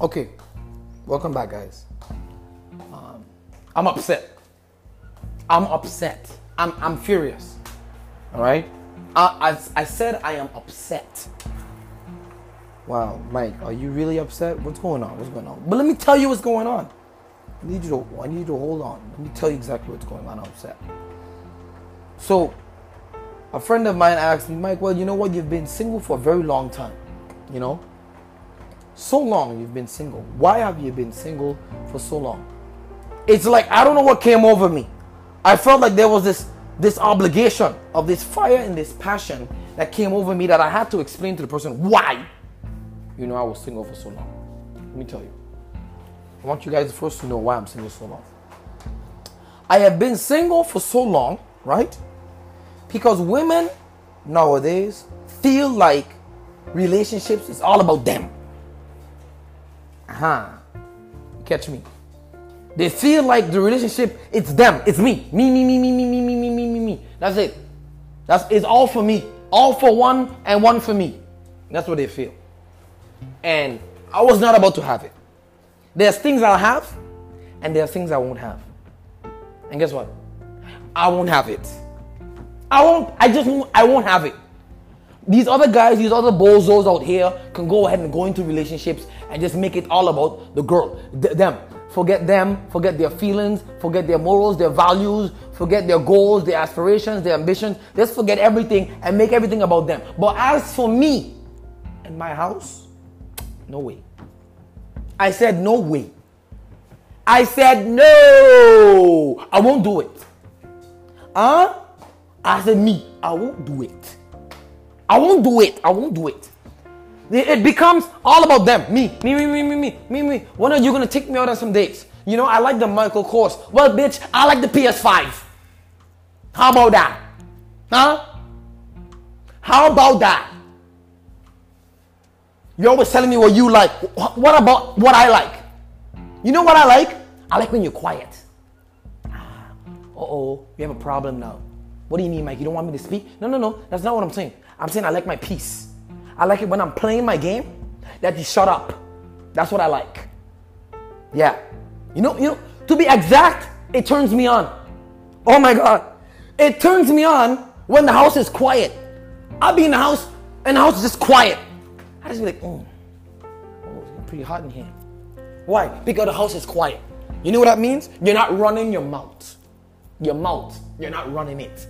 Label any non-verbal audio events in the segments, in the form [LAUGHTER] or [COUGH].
Okay, welcome back, guys. Um, I'm upset. I'm upset. I'm, I'm furious. All right? I, I, I said I am upset. Wow, Mike, are you really upset? What's going on? What's going on? But let me tell you what's going on. I need you to I need you to hold on. Let me tell you exactly what's going on. I'm upset. So, a friend of mine asked me, Mike, well, you know what? You've been single for a very long time. You know? So long you've been single. Why have you been single for so long? It's like I don't know what came over me. I felt like there was this this obligation of this fire and this passion that came over me that I had to explain to the person why you know I was single for so long. Let me tell you. I want you guys first to know why I'm single so long. I have been single for so long, right? Because women nowadays feel like relationships is all about them. Uh-huh. Catch me. They feel like the relationship, it's them, it's me. Me, me, me, me, me, me, me, me, me, me, me. That's it. That's it's all for me. All for one and one for me. That's what they feel. And I was not about to have it. There's things I'll have, and there's things I won't have. And guess what? I won't have it. I won't, I just won't, I won't have it. These other guys, these other bozos out here can go ahead and go into relationships and just make it all about the girl, th- them. Forget them, forget their feelings, forget their morals, their values, forget their goals, their aspirations, their ambitions. Just forget everything and make everything about them. But as for me and my house, no way. I said, no way. I said, no, I won't do it. Huh? I said, me, I won't do it. I won't do it. I won't do it. It becomes all about them. Me, me, me, me, me, me, me, me. When are you gonna take me out on some dates? You know, I like the Michael Kors. Well, bitch, I like the PS5. How about that? Huh? How about that? You're always telling me what you like. What about what I like? You know what I like? I like when you're quiet. Uh oh, we have a problem now. What do you mean, Mike? You don't want me to speak? No, no, no. That's not what I'm saying. I'm saying I like my peace. I like it when I'm playing my game that you shut up. That's what I like. Yeah. You know, you know, to be exact, it turns me on. Oh my God. It turns me on when the house is quiet. I'll be in the house and the house is just quiet. I just be like, oh, oh it's pretty hot in here. Why? Because the house is quiet. You know what that means? You're not running your mouth. Your mouth, you're not running it.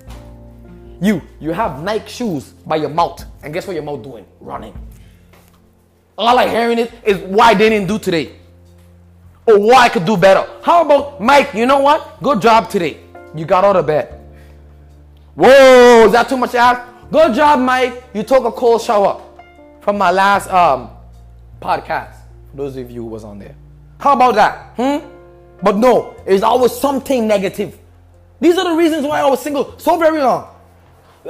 You, you have Nike shoes by your mouth, and guess what your mouth doing? Running. All I hearing is why they didn't do today, or why I could do better. How about Mike? You know what? Good job today. You got out of bed. Whoa, is that too much to ask? Good job, Mike. You took a cold shower from my last um podcast. For those of you who was on there. How about that? Hmm? But no, it's always something negative. These are the reasons why I was single so very long.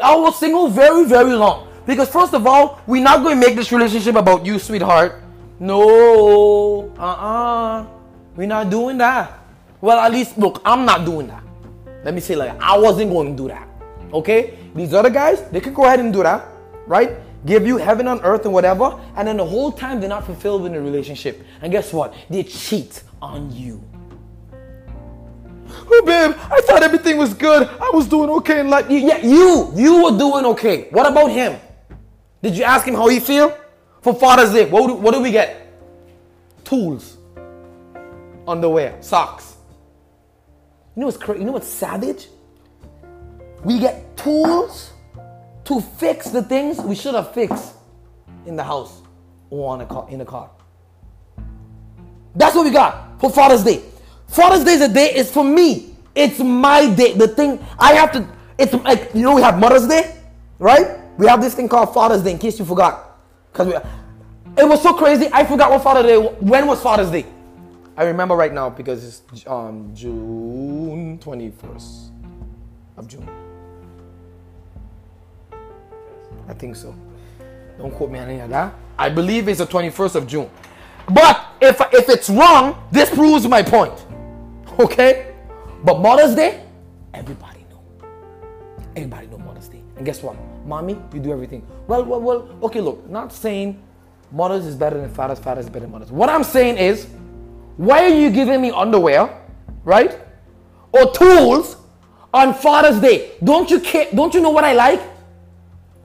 I was single very, very long. Because first of all, we're not going to make this relationship about you, sweetheart. No, uh-uh. We're not doing that. Well, at least, look, I'm not doing that. Let me say like, I wasn't going to do that. Okay? These other guys, they can go ahead and do that. Right? Give you heaven on earth and whatever. And then the whole time they're not fulfilled in the relationship. And guess what? They cheat on you. Oh, babe, I thought everything was good. I was doing okay in life. Yeah, you, you were doing okay. What about him? Did you ask him how he feel? For Father's Day, what do, what do we get? Tools, underwear, socks. You know what's crazy? You know what's savage? We get tools to fix the things we should have fixed in the house or on a car, in the car. That's what we got for Father's Day. Father's Day is a day, it's for me. It's my day. The thing I have to, it's like, you know, we have Mother's Day, right? We have this thing called Father's Day in case you forgot. Because it was so crazy, I forgot what Father's Day, when was Father's Day? I remember right now because it's um, June 21st of June. I think so. Don't quote me on any of that. I believe it's the 21st of June. But if, if it's wrong, this proves my point. [LAUGHS] Okay? But Mother's Day, everybody know. Everybody know Mother's Day. And guess what? Mommy, you do everything. Well, well, well, okay, look, not saying mothers is better than fathers, fathers is better than mothers. What I'm saying is, why are you giving me underwear, right? Or tools on Father's Day? Don't you care? Don't you know what I like?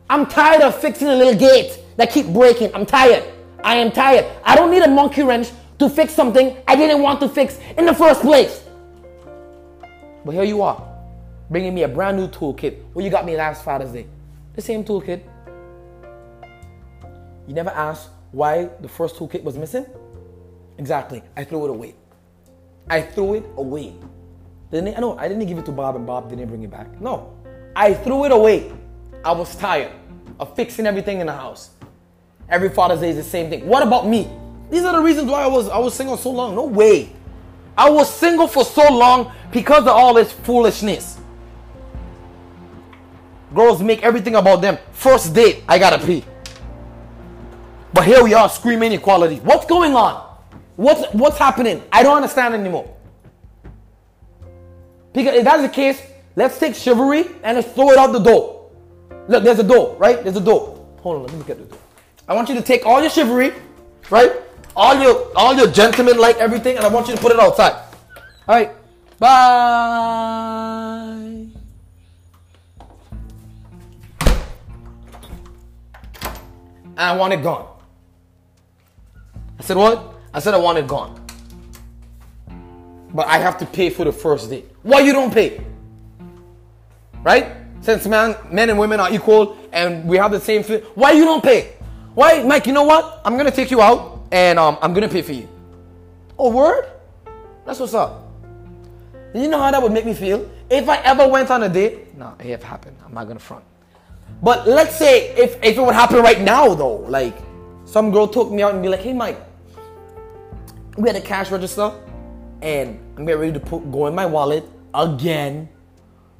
I'm tired of fixing a little gate that keep breaking. I'm tired. I am tired. I don't need a monkey wrench to fix something I didn't want to fix in the first place. But here you are, bringing me a brand new toolkit. Well, you got me last Father's Day. The same toolkit. You never asked why the first toolkit was missing? Exactly. I threw it away. I threw it away. Didn't I? know I didn't give it to Bob and Bob didn't bring it back. No. I threw it away. I was tired of fixing everything in the house. Every Father's Day is the same thing. What about me? These are the reasons why I was I was single so long. No way. I was single for so long because of all this foolishness. Girls make everything about them. First date, I gotta pee. But here we are screaming equality. What's going on? What's what's happening? I don't understand anymore. Because if that's the case, let's take chivalry and let's throw it out the door. Look, there's a door, right? There's a door. Hold on, let me get the door. I want you to take all your chivalry, right? All your all your gentlemen like everything, and I want you to put it outside. All right. Bye. I want it gone. I said what? I said I want it gone. But I have to pay for the first date. Why you don't pay? Right? Since man, men and women are equal and we have the same feel, why you don't pay? Why, Mike? You know what? I'm gonna take you out and um, I'm gonna pay for you. Oh, word? That's what's up. You know how that would make me feel if I ever went on a date? No, it have happened. I'm not gonna front. But let's say if, if it would happen right now though, like some girl took me out and be like, hey Mike, we had a cash register and I'm getting ready to put go in my wallet again,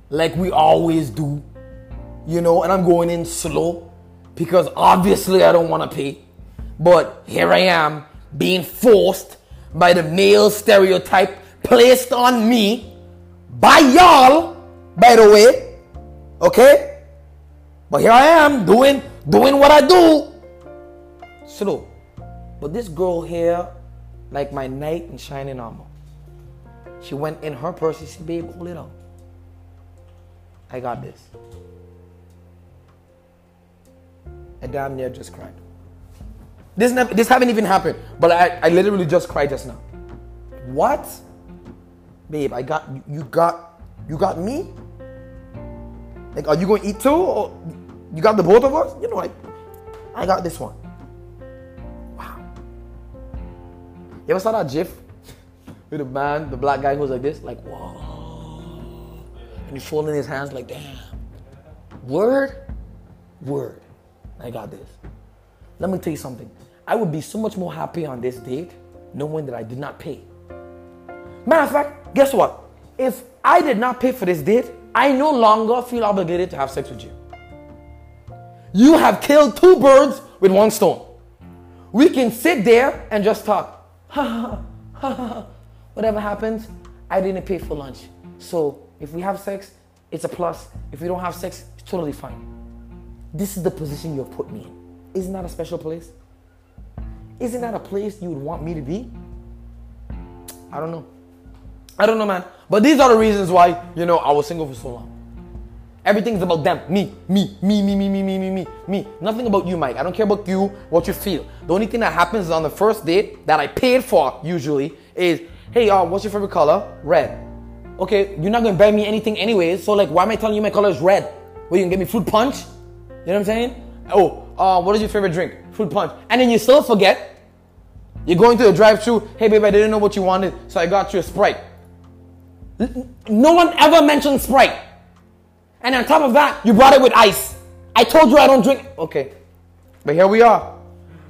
like we always do. You know, and I'm going in slow because obviously I don't want to pay. But here I am being forced by the male stereotype placed on me by y'all, by the way. Okay? But here I am doing doing what I do. Slow. But this girl here, like my knight in shining armor. She went in her purse. She said, babe, hold it up. I got this. I damn near just cried. This, never, this haven't even happened, but I, I literally just cried just now. What? Babe, I got you got you got me? Like are you gonna eat too? Or you got the both of us? You know, like I got this one. Wow. You ever saw that GIF with the man, the black guy who's like this? Like, whoa. And he's folding his hands like, damn. Word? Word. I got this. Let me tell you something. I would be so much more happy on this date knowing that I did not pay. Matter of fact, guess what? If I did not pay for this date, I no longer feel obligated to have sex with you. You have killed two birds with one stone. We can sit there and just talk. [LAUGHS] Whatever happens, I didn't pay for lunch. So if we have sex, it's a plus. If we don't have sex, it's totally fine. This is the position you have put me in. Isn't that a special place? Isn't that a place you would want me to be? I don't know. I don't know, man. But these are the reasons why, you know, I was single for so long. Everything's about them. Me, me, me, me, me, me, me, me, me, me. Nothing about you, Mike. I don't care about you, what you feel. The only thing that happens on the first date that I paid for usually is, hey, uh, what's your favorite color? Red. Okay, you're not gonna buy me anything anyways, so like, why am I telling you my color is red? Well, you can get me fruit punch? You know what I'm saying? Oh, uh, what is your favorite drink? Fruit punch. And then you still forget. You're going to the drive-through. Hey, babe, I didn't know what you wanted, so I got you a Sprite. No one ever mentioned Sprite. And on top of that, you brought it with ice. I told you I don't drink. Okay. But here we are.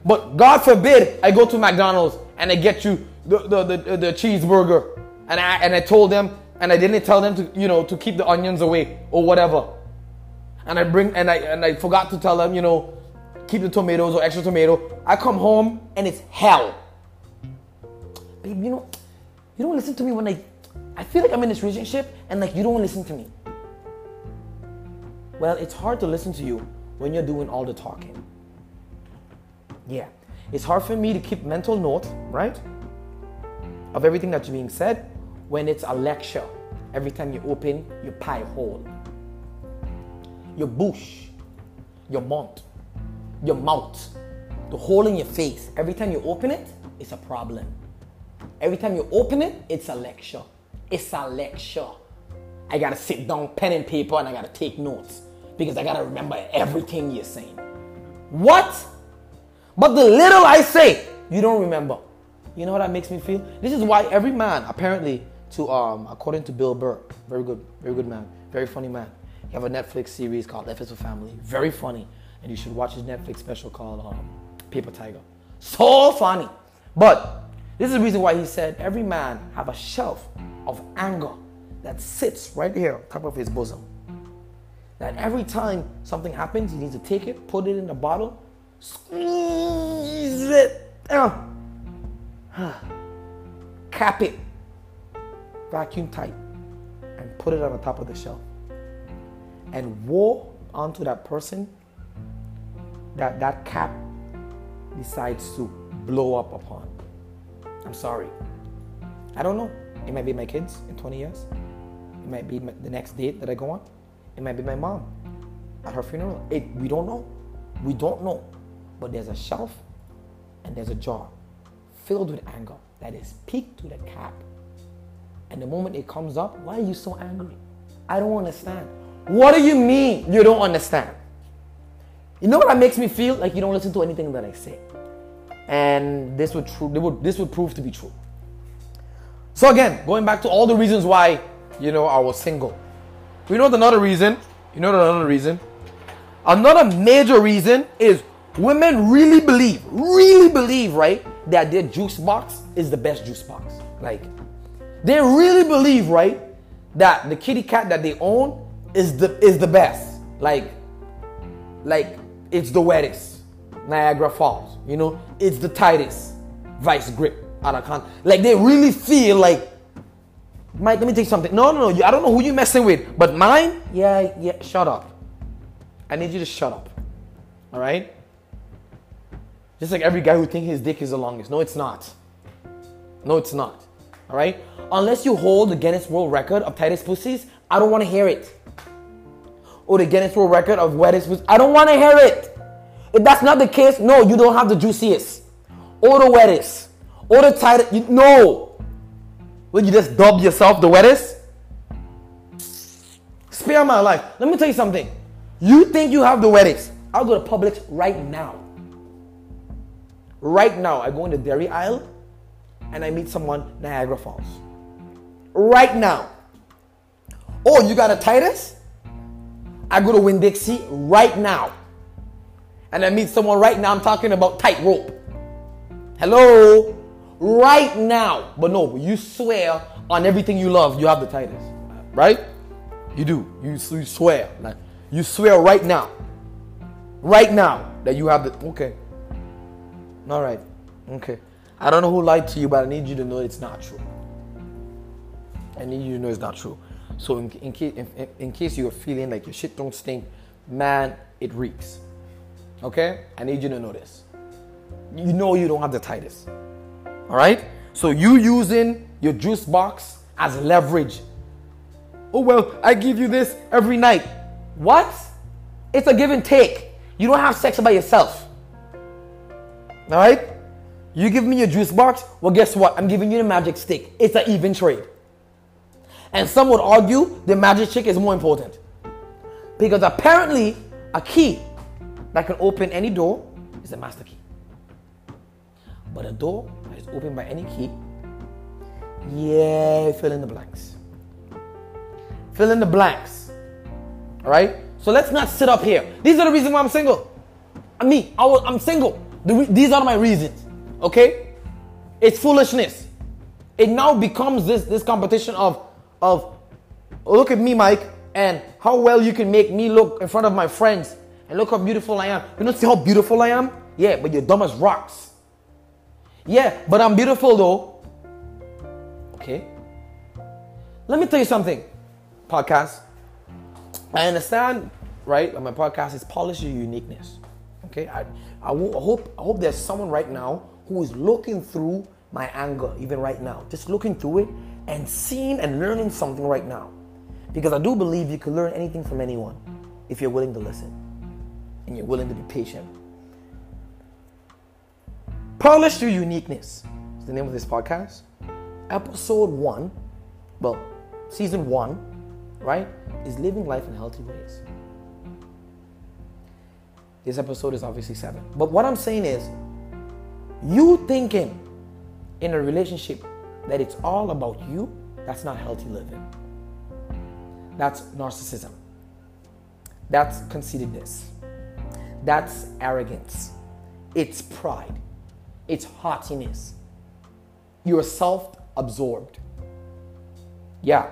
But God forbid I go to McDonald's and I get you the, the, the, the cheeseburger. And I, and I told them, and I didn't tell them to, you know, to keep the onions away or whatever. And I bring, and I, and I forgot to tell them, you know, keep the tomatoes or extra tomato. I come home and it's hell. Babe, you know, you don't listen to me when I I feel like I'm in this relationship and like you don't listen to me. Well, it's hard to listen to you when you're doing all the talking. Yeah. It's hard for me to keep mental note, right? Of everything that's being said when it's a lecture. Every time you open your pie hole, your bush, your mouth, your mouth, the hole in your face. Every time you open it, it's a problem. Every time you open it, it's a lecture. It's a lecture. I gotta sit down, pen and paper, and I gotta take notes because I gotta remember everything you're saying. What? But the little I say, you don't remember. You know what that makes me feel? This is why every man, apparently, to um, according to Bill Burr, very good, very good man, very funny man. He have a Netflix series called is a Family, very funny, and you should watch his Netflix special called um, Paper Tiger. So funny. But this is the reason why he said every man have a shelf of anger that sits right here on top of his bosom. That every time something happens, he needs to take it, put it in a bottle, squeeze it, uh, [SIGHS] cap it, vacuum tight, and put it on the top of the shelf. And woe onto that person that that cap decides to blow up upon. I'm sorry. I don't know. It might be my kids in 20 years. It might be the next date that I go on. It might be my mom at her funeral. It, we don't know. We don't know. But there's a shelf and there's a jar filled with anger that is peaked to the cap. And the moment it comes up, why are you so angry? I don't understand. What do you mean you don't understand? You know what that makes me feel? Like you don't listen to anything that I say. And this would, true, this would prove to be true. So again, going back to all the reasons why, you know, I was single. You know another reason? You know the another reason? Another major reason is women really believe, really believe, right, that their juice box is the best juice box. Like, they really believe, right, that the kitty cat that they own is the is the best. Like, like it's the wettest. Niagara Falls, you know, it's the tightest vice grip out of con. Like they really feel like, Mike, let me you something. No, no, no. I don't know who you messing with, but mine, yeah, yeah. Shut up. I need you to shut up. All right. Just like every guy who thinks his dick is the longest. No, it's not. No, it's not. All right. Unless you hold the Guinness World Record of tightest pussies, I don't want to hear it. Or the Guinness World Record of wettest pussies, I don't want to hear it. If that's not the case, no, you don't have the juiciest or the wettest or the tightest. You, no. Will you just dub yourself the wettest? Spare my life. Let me tell you something. You think you have the wettest. I'll go to Publix right now. Right now, I go in the dairy aisle and I meet someone Niagara Falls. Right now. Oh, you got a Titus? I go to Winn Dixie right now. And I meet someone right now. I'm talking about tightrope. Hello? Right now. But no, you swear on everything you love, you have the tightest. Right? You do. You, you swear. Like, you swear right now. Right now that you have the. Okay. All right. Okay. I don't know who lied to you, but I need you to know it's not true. I need you to know it's not true. So in, in case in, in case you're feeling like your shit don't stink, man, it reeks. Okay? I need you to know this. You know you don't have the tightest. All right? So you using your juice box as leverage. Oh well, I give you this every night. What? It's a give and take. You don't have sex by yourself. All right? You give me your juice box, well, guess what? I'm giving you the magic stick. It's an even trade. And some would argue the magic stick is more important. Because apparently, a key that can open any door is a master key. But a door that is opened by any key, yeah, fill in the blanks. Fill in the blanks. All right? So let's not sit up here. These are the reasons why I'm single. I'm me, I I'm single. The, these are my reasons. Okay? It's foolishness. It now becomes this, this competition of, of look at me, Mike, and how well you can make me look in front of my friends and look how beautiful I am. You don't see how beautiful I am? Yeah, but you're dumb as rocks. Yeah, but I'm beautiful though. Okay. Let me tell you something, podcast. I understand, right? My podcast is polish your uniqueness. Okay, I, I, wo- I hope I hope there's someone right now who is looking through my anger, even right now, just looking through it and seeing and learning something right now. Because I do believe you can learn anything from anyone if you're willing to listen and you're willing to be patient. Polish your uniqueness is the name of this podcast. Episode one, well, season one, right, is living life in healthy ways. This episode is obviously seven. But what I'm saying is, you thinking in a relationship that it's all about you, that's not healthy living. That's narcissism. That's conceitedness. That's arrogance. It's pride. It's haughtiness. You're self absorbed. Yeah.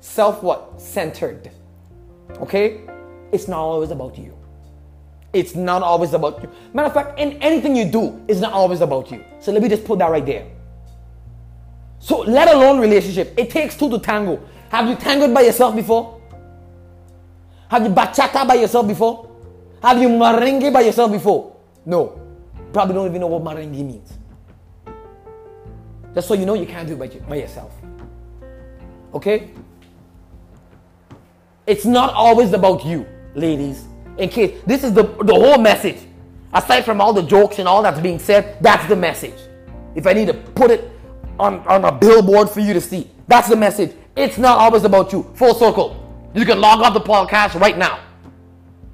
Self what? Centered. Okay? It's not always about you. It's not always about you. Matter of fact, in anything you do, it's not always about you. So let me just put that right there. So let alone relationship. It takes two to tango. Have you tangled by yourself before? Have you bachata by yourself before? Have you merengue by yourself before? No. Probably don't even know what merengue means. Just so you know you can't do it by, by yourself. Okay? It's not always about you, ladies. In case this is the, the whole message. Aside from all the jokes and all that's being said, that's the message. If I need to put it on, on a billboard for you to see, that's the message. It's not always about you. Full circle. You can log off the podcast right now.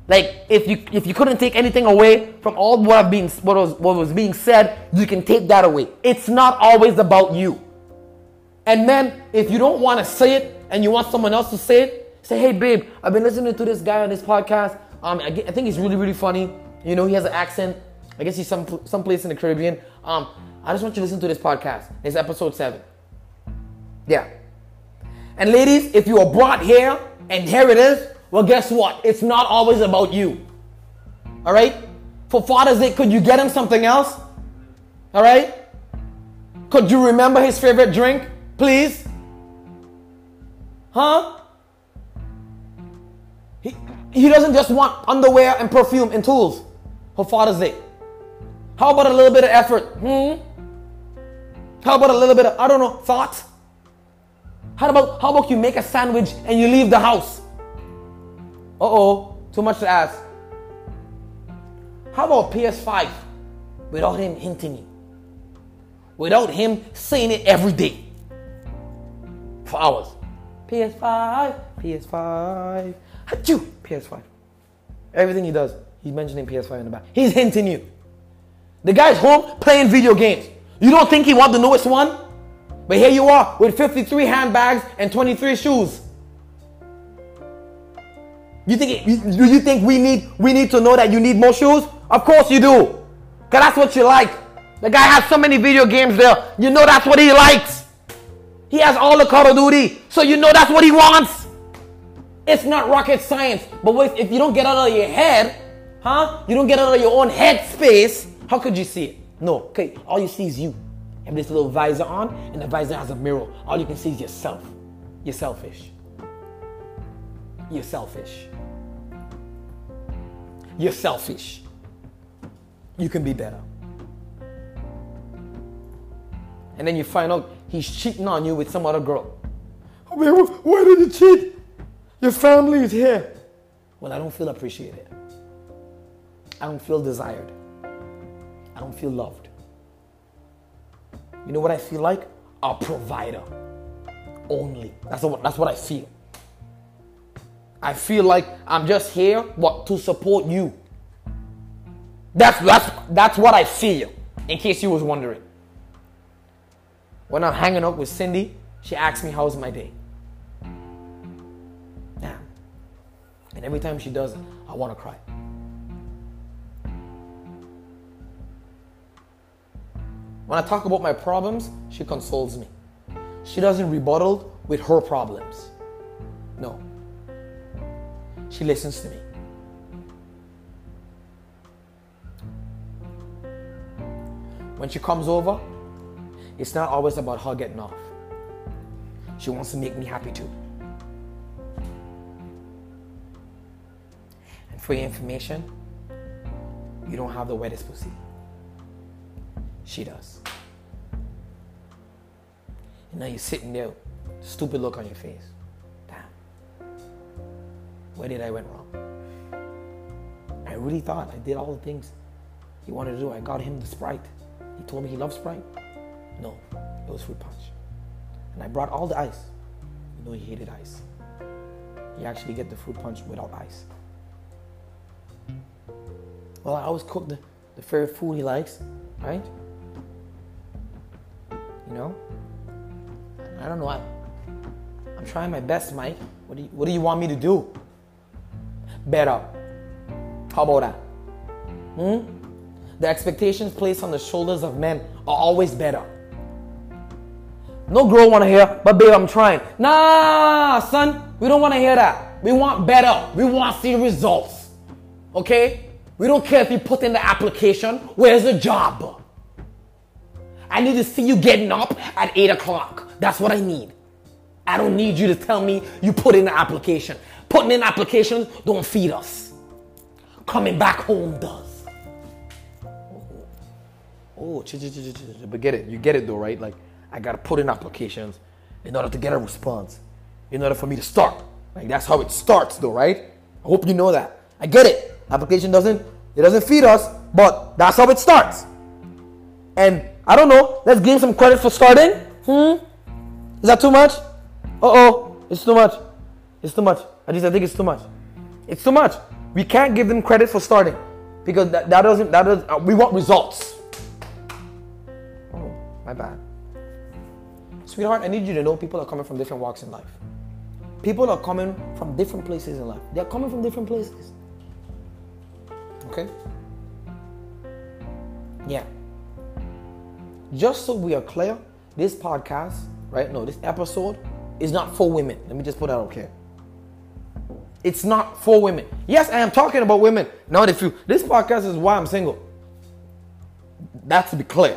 Like if you if you couldn't take anything away from all what I've been what was what was being said, you can take that away. It's not always about you. And then if you don't want to say it and you want someone else to say it, say, hey babe, I've been listening to this guy on this podcast. Um, I, I think he's really really funny. You know, he has an accent. I guess he's some someplace in the Caribbean. Um, I just want you to listen to this podcast. It's episode seven. Yeah. And ladies, if you are brought here and here it is, well, guess what? It's not always about you. All right? For Father's Day, could you get him something else? All right? Could you remember his favorite drink, please? Huh? He, he doesn't just want underwear and perfume and tools for Father's Day. How about a little bit of effort? Hmm? How about a little bit of, I don't know, thought? How about how about you make a sandwich and you leave the house? Uh-oh, too much to ask. How about PS5 without him hinting it? Without him saying it every day. For hours. PS5, PS5. Achoo, PS5. Everything he does, he's mentioning PS5 in the back. He's hinting you. The guy's home playing video games. You don't think he wants the newest one? But here you are with 53 handbags and 23 shoes. You think do you think we need we need to know that you need more shoes? Of course you do. Cause that's what you like. The guy has so many video games there. You know that's what he likes. He has all the Call of Duty, so you know that's what he wants. It's not rocket science. But if you don't get out of your head, huh? You don't get out of your own head space, how could you see it? No, okay, all you see is you. You have this little visor on, and the visor has a mirror. All you can see is yourself. You're selfish. You're selfish. You're selfish. You can be better. And then you find out he's cheating on you with some other girl. Why did you cheat? Your family is here. Well, I don't feel appreciated. I don't feel desired. I don't feel loved. You know what I feel like? A provider. Only. That's what, that's what I feel. I feel like I'm just here what to support you. That's that's that's what I feel. In case you was wondering. When I'm hanging out with Cindy, she asks me how's my day. Damn. And every time she does, I want to cry. When I talk about my problems, she consoles me. She doesn't rebuttal with her problems. No. She listens to me. When she comes over, it's not always about her getting off. She wants to make me happy too. And for your information, You don't have the wettest pussy. She does. And now you're sitting there, stupid look on your face. Where did I went wrong? I really thought I did all the things he wanted to do. I got him the Sprite. He told me he loves Sprite. No, it was fruit punch. And I brought all the ice. You know he hated ice. He actually get the fruit punch without ice. Well, I always cook the, the favorite food he likes, right? You know? I don't know. I, I'm trying my best, Mike. What do you, what do you want me to do? Better. How about that? Hmm? The expectations placed on the shoulders of men are always better. No girl wanna hear, but babe, I'm trying. Nah, son, we don't wanna hear that. We want better. We want to see results. Okay? We don't care if you put in the application. Where's the job? I need to see you getting up at 8 o'clock. That's what I need. I don't need you to tell me you put in the application. Putting in applications don't feed us. Coming back home does. Oh, but get it. You get it though, right? Like, I gotta put in applications in order to get a response, in order for me to start. Like, that's how it starts though, right? I hope you know that. I get it. Application doesn't, it doesn't feed us, but that's how it starts. And I don't know. Let's give some credit for starting. Hmm? Is that too much? Uh oh. It's too much. It's too much. I just I think it's too much. It's too much. We can't give them credit for starting because that, that doesn't that does uh, we want results. Oh, my bad. Sweetheart, I need you to know people are coming from different walks in life. People are coming from different places in life. They're coming from different places. Okay? Yeah just so we are clear, this podcast, right? No, this episode is not for women. Let me just put that out okay. It's not for women. Yes, I am talking about women. Not if you. This podcast is why I'm single. That's to be clear.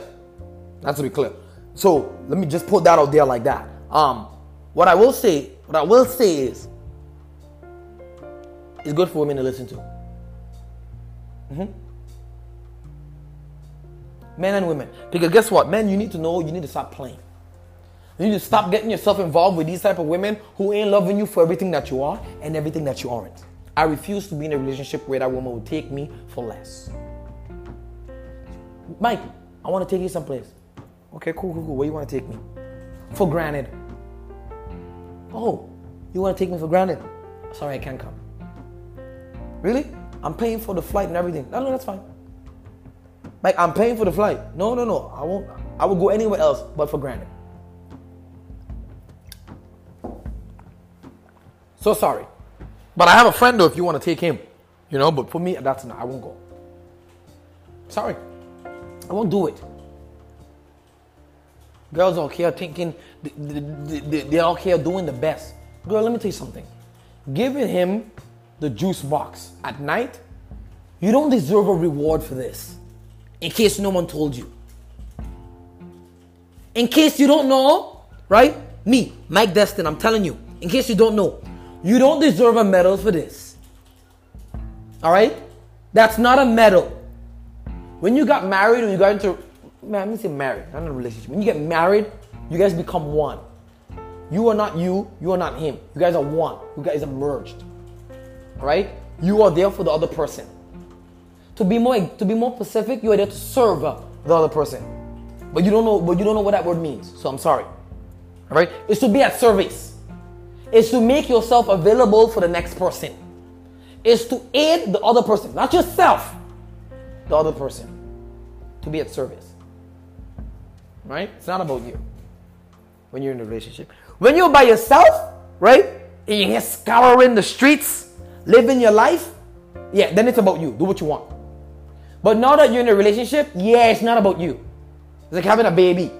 That's to be clear. So let me just put that out there like that. Um, what I will say, what I will say is, it's good for women to listen to. Mm-hmm men and women. Because guess what? Men, you need to know you need to stop playing. You need to stop getting yourself involved with these type of women who ain't loving you for everything that you are and everything that you aren't. I refuse to be in a relationship where that woman will take me for less. Mike, I want to take you someplace. Okay, cool, cool, cool. Where you want to take me? For granted. Oh, you want to take me for granted? Sorry, I can't come. Really? I'm paying for the flight and everything. No, no, that's fine. Mike, I'm paying for the flight. No, no, no. I won't. I will go anywhere else but for granted. So sorry. But I have a friend though if you want to take him. You know, but for me, that's not. I won't go. Sorry. I won't do it. Girls all here thinking they all here doing the best. Girl, let me tell you something. Giving him the juice box at night, you don't deserve a reward for this in case no one told you. In case you don't know, right? Me, Mike Destin, I'm telling you, in case you don't know, you don't deserve a medal for this. All right? That's not a medal. When you got married or you got into, man, let me say married, not in a relationship. When you get married, you guys become one. You are not you, you are not him. You guys are one. You guys are merged. All right? You are there for the other person. To be more to be more specific, you are there to serve the other person. But you don't know, but you don't know what that word means. So I'm sorry. All right? It's to be at service. It's to make yourself available for the next person. is to aid the other person, not yourself. The other person. To be at service. Right? It's not about you. When you're in a relationship. When you're by yourself, right? And you're scouring the streets, living your life, yeah, then it's about you. Do what you want. But now that you're in a relationship, yeah, it's not about you. It's like having a baby.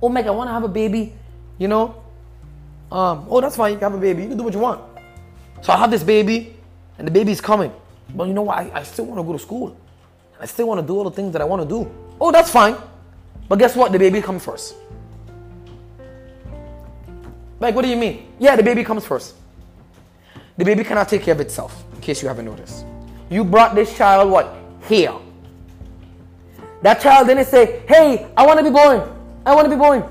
Oh, Meg, I want to have a baby. You know? Um, oh, that's fine. You can have a baby. You can do what you want. So I have this baby, and the baby's coming. But you know what? I, I still want to go to school. I still want to do all the things that I want to do. Oh, that's fine. But guess what? The baby comes first. Like, what do you mean? Yeah, the baby comes first. The baby cannot take care of itself, in case you haven't noticed. You brought this child what? Here. That child didn't say, hey, I want to be born. I want to be born.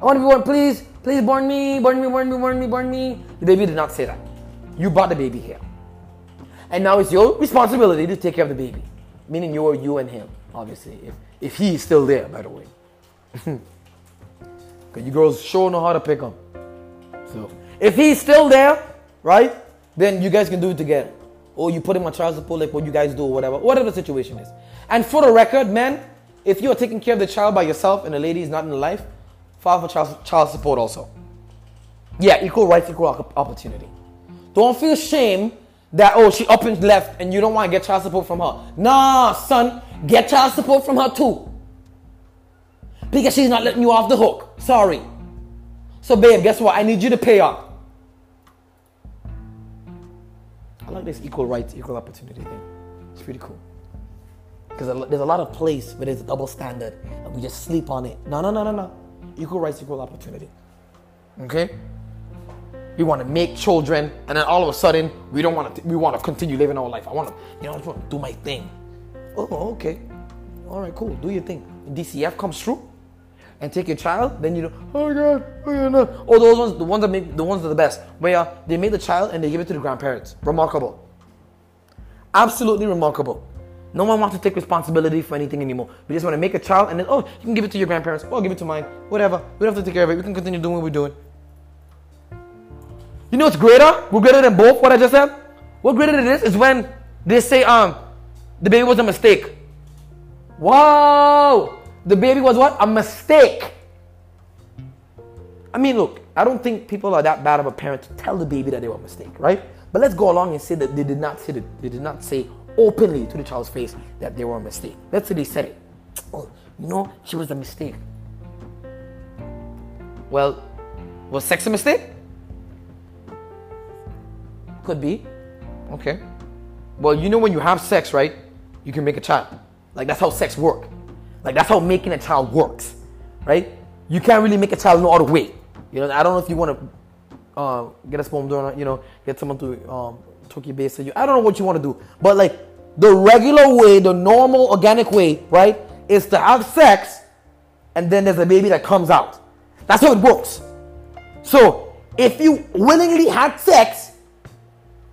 I want to be born. Please, please born me, born me, born me, born me, born me. The baby did not say that. You brought the baby here. And now it's your responsibility to take care of the baby. Meaning you're you and him, obviously. If, if he is still there, by the way. [LAUGHS] Because you girls sure know how to pick him. So if he's still there, right, then you guys can do it together. Or you put him on child support like what you guys do or whatever. Whatever the situation is. And for the record, men, if you are taking care of the child by yourself and the lady is not in the life, file for child, child support also. Yeah, equal rights, equal opportunity. Don't feel shame that, oh, she up and left and you don't want to get child support from her. Nah, son, get child support from her too. Because she's not letting you off the hook. Sorry. So, babe, guess what? I need you to pay up. I like this equal rights, equal opportunity thing. It's pretty cool. Because there's a lot of place where there's a double standard and we just sleep on it. No, no, no, no, no. Equal rights, equal opportunity. Okay? We want to make children, and then all of a sudden we don't want to. We want to continue living our life. I want to, you know, I want to do my thing. Oh, okay. All right, cool. Do your thing. DCF comes through, and take your child, then you know, oh my god, oh yeah, no. Oh, those ones, the ones that make the ones that are the best. Where they make the child and they give it to the grandparents. Remarkable. Absolutely remarkable. No one wants to take responsibility for anything anymore. We just want to make a child and then, oh, you can give it to your grandparents. Oh, give it to mine. Whatever. We don't have to take care of it. We can continue doing what we're doing. You know what's greater? We're greater than both what I just said? What greater than this is when they say, um, the baby was a mistake. Wow! The baby was what? A mistake. I mean, look, I don't think people are that bad of a parent to tell the baby that they were a mistake, right? But let's go along and say that they did not say that they did not say openly to the child's face that they were a mistake. Let's say they said it. Oh, you know, she was a mistake. Well, was sex a mistake? Could be. Okay. Well, you know when you have sex, right? You can make a child. Like that's how sex works. Like that's how making a child works, right? You can't really make a child no other way. You know, I don't know if you want to uh, get a sperm donor, you know, get someone to um, your base you. I don't know what you want to do, but like the regular way, the normal organic way, right, is to have sex, and then there's a baby that comes out. That's how it works. So if you willingly had sex,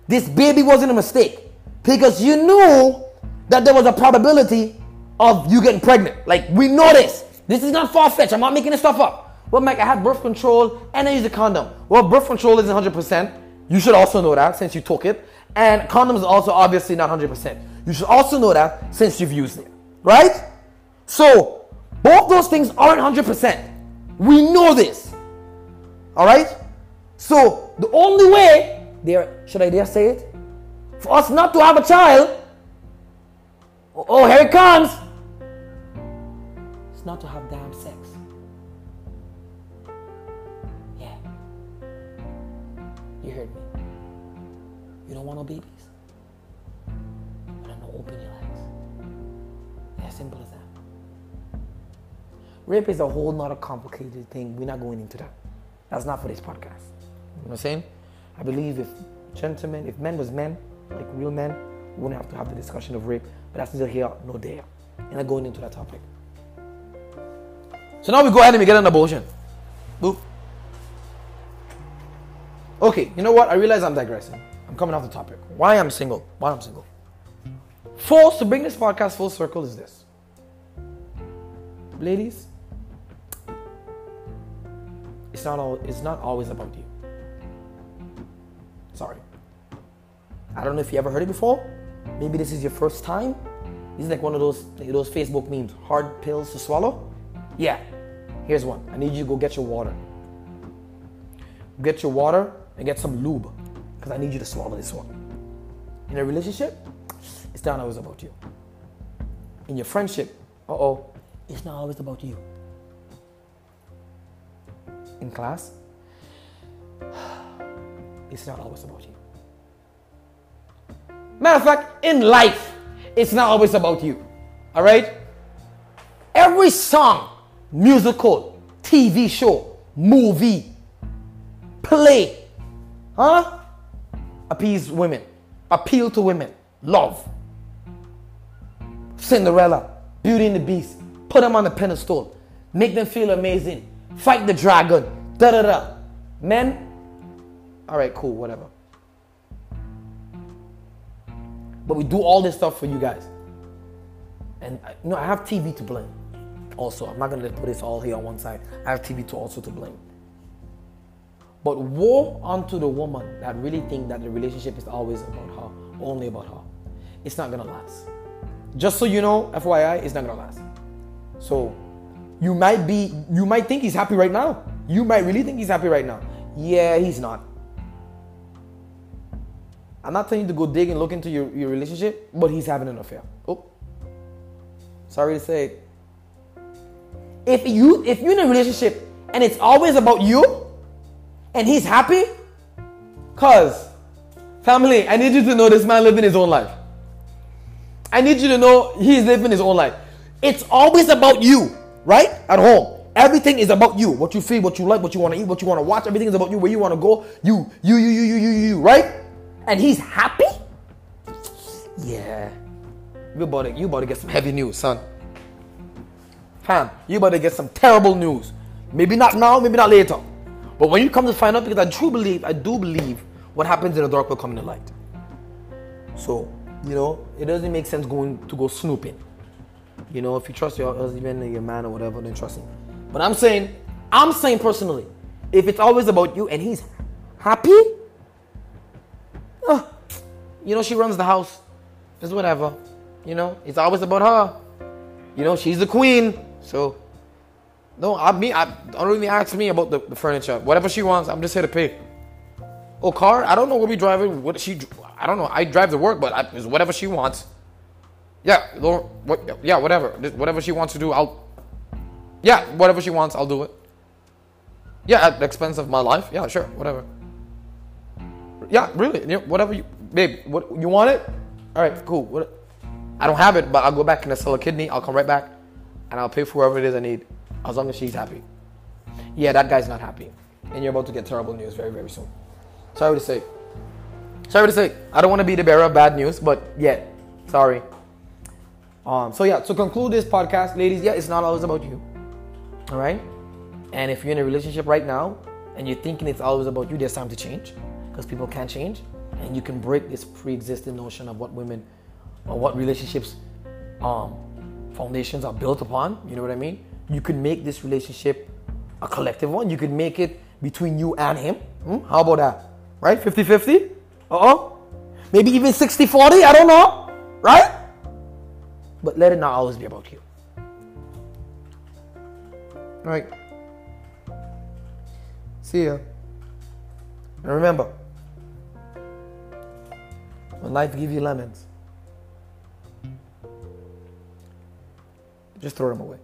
this baby wasn't a mistake because you knew that there was a probability of you getting pregnant. Like, we know this. This is not far fetched. I'm not making this stuff up. Well, Mike, I had birth control and I used a condom. Well, birth control isn't 100%. You should also know that since you took it. And condoms also obviously not 100%. You should also know that since you've used it. Right? So, both those things aren't 100%. We know this. All right? So, the only way, there, should I dare say it? For us not to have a child, oh, here it comes It's not to have damn sex. You heard me. You don't want no babies? But I know open your. Yeah, simple as that. Rape is a whole not a complicated thing. We're not going into that. That's not for this podcast. You know what I'm saying? I believe if gentlemen, if men was men, like real men, we wouldn't have to have the discussion of rape. But that's neither here nor there. And I'm going into that topic. So now we go ahead and we get an abortion. Boop. Okay, you know what? I realize I'm digressing. I'm coming off the topic. Why I'm single? Why I'm single? Force to bring this podcast full circle is this. Ladies, it's not all it's not always about you. Sorry. I don't know if you ever heard it before. Maybe this is your first time. This is like one of those those Facebook memes, hard pills to swallow. Yeah, Here's one. I need you to go get your water. Get your water and get some lube because I need you to swallow this one. In a relationship, it's not always about you. In your friendship, uh oh, it's not always about you. In class, [SIGHS] it's not always about you. Matter of fact, in life, it's not always about you. All right? Every song musical, TV show, movie, play, huh? Appease women, appeal to women. love. Cinderella, Beauty and the Beast, put them on the pedestal, make them feel amazing, fight the dragon, da da da. Men, all right, cool, whatever. But we do all this stuff for you guys. And uh, you know, I have TV to blame. Also, I'm not gonna put this all here on one side. I have TV to also to blame. But woe unto the woman that really think that the relationship is always about her, only about her. It's not gonna last. Just so you know, FYI, it's not gonna last. So you might be, you might think he's happy right now. You might really think he's happy right now. Yeah, he's not. I'm not telling you to go dig and look into your, your relationship, but he's having an affair. Oh. Sorry to say. If you if you're in a relationship and it's always about you and he's happy, cause family, I need you to know this man living his own life. I need you to know he's living his own life. It's always about you, right? At home. Everything is about you. What you feel, what you like, what you want to eat, what you want to watch. Everything is about you, where you want to go. You, you, you, you, you, you, you, right? And he's happy? Yeah. You about to, you about to get some heavy news, son. Fam, you about to get some terrible news. Maybe not now, maybe not later. But when you come to find out, because I do believe, I do believe what happens in the dark will come in the light. So, you know, it doesn't make sense going to go snooping. You know, if you trust your husband, or your man, or whatever, then trust him. But I'm saying, I'm saying personally, if it's always about you and he's happy, oh, you know, she runs the house. It's whatever. You know, it's always about her. You know, she's the queen. So, no, I mean, I don't really ask me about the, the furniture. Whatever she wants, I'm just here to pay. Oh, car? I don't know what we driving. What she? I don't know. I drive to work, but I, it's whatever she wants. Yeah, what, yeah, whatever. Just whatever she wants to do, I'll. Yeah, whatever she wants, I'll do it. Yeah, at the expense of my life. Yeah, sure, whatever. Yeah, really. Know, whatever you, babe. What you want it? All right, cool. What? I don't have it, but I'll go back and sell a kidney. I'll come right back, and I'll pay for whatever it is I need, as long as she's happy. Yeah, that guy's not happy, and you're about to get terrible news very, very soon. Sorry to say. Sorry to say. I don't want to be the bearer of bad news, but yeah, sorry. Um, so yeah, to conclude this podcast, ladies, yeah, it's not always about you. All right. And if you're in a relationship right now and you're thinking it's always about you, there's time to change because people can't change, and you can break this pre-existing notion of what women or what relationships um, foundations are built upon. You know what I mean? You can make this relationship a collective one. You can make it between you and him. Hmm? How about that? Right? 50 50? Uh oh. Maybe even 60 40. I don't know. Right? But let it not always be about you. Right? See ya. And remember, when life gives you lemons, just throw them away.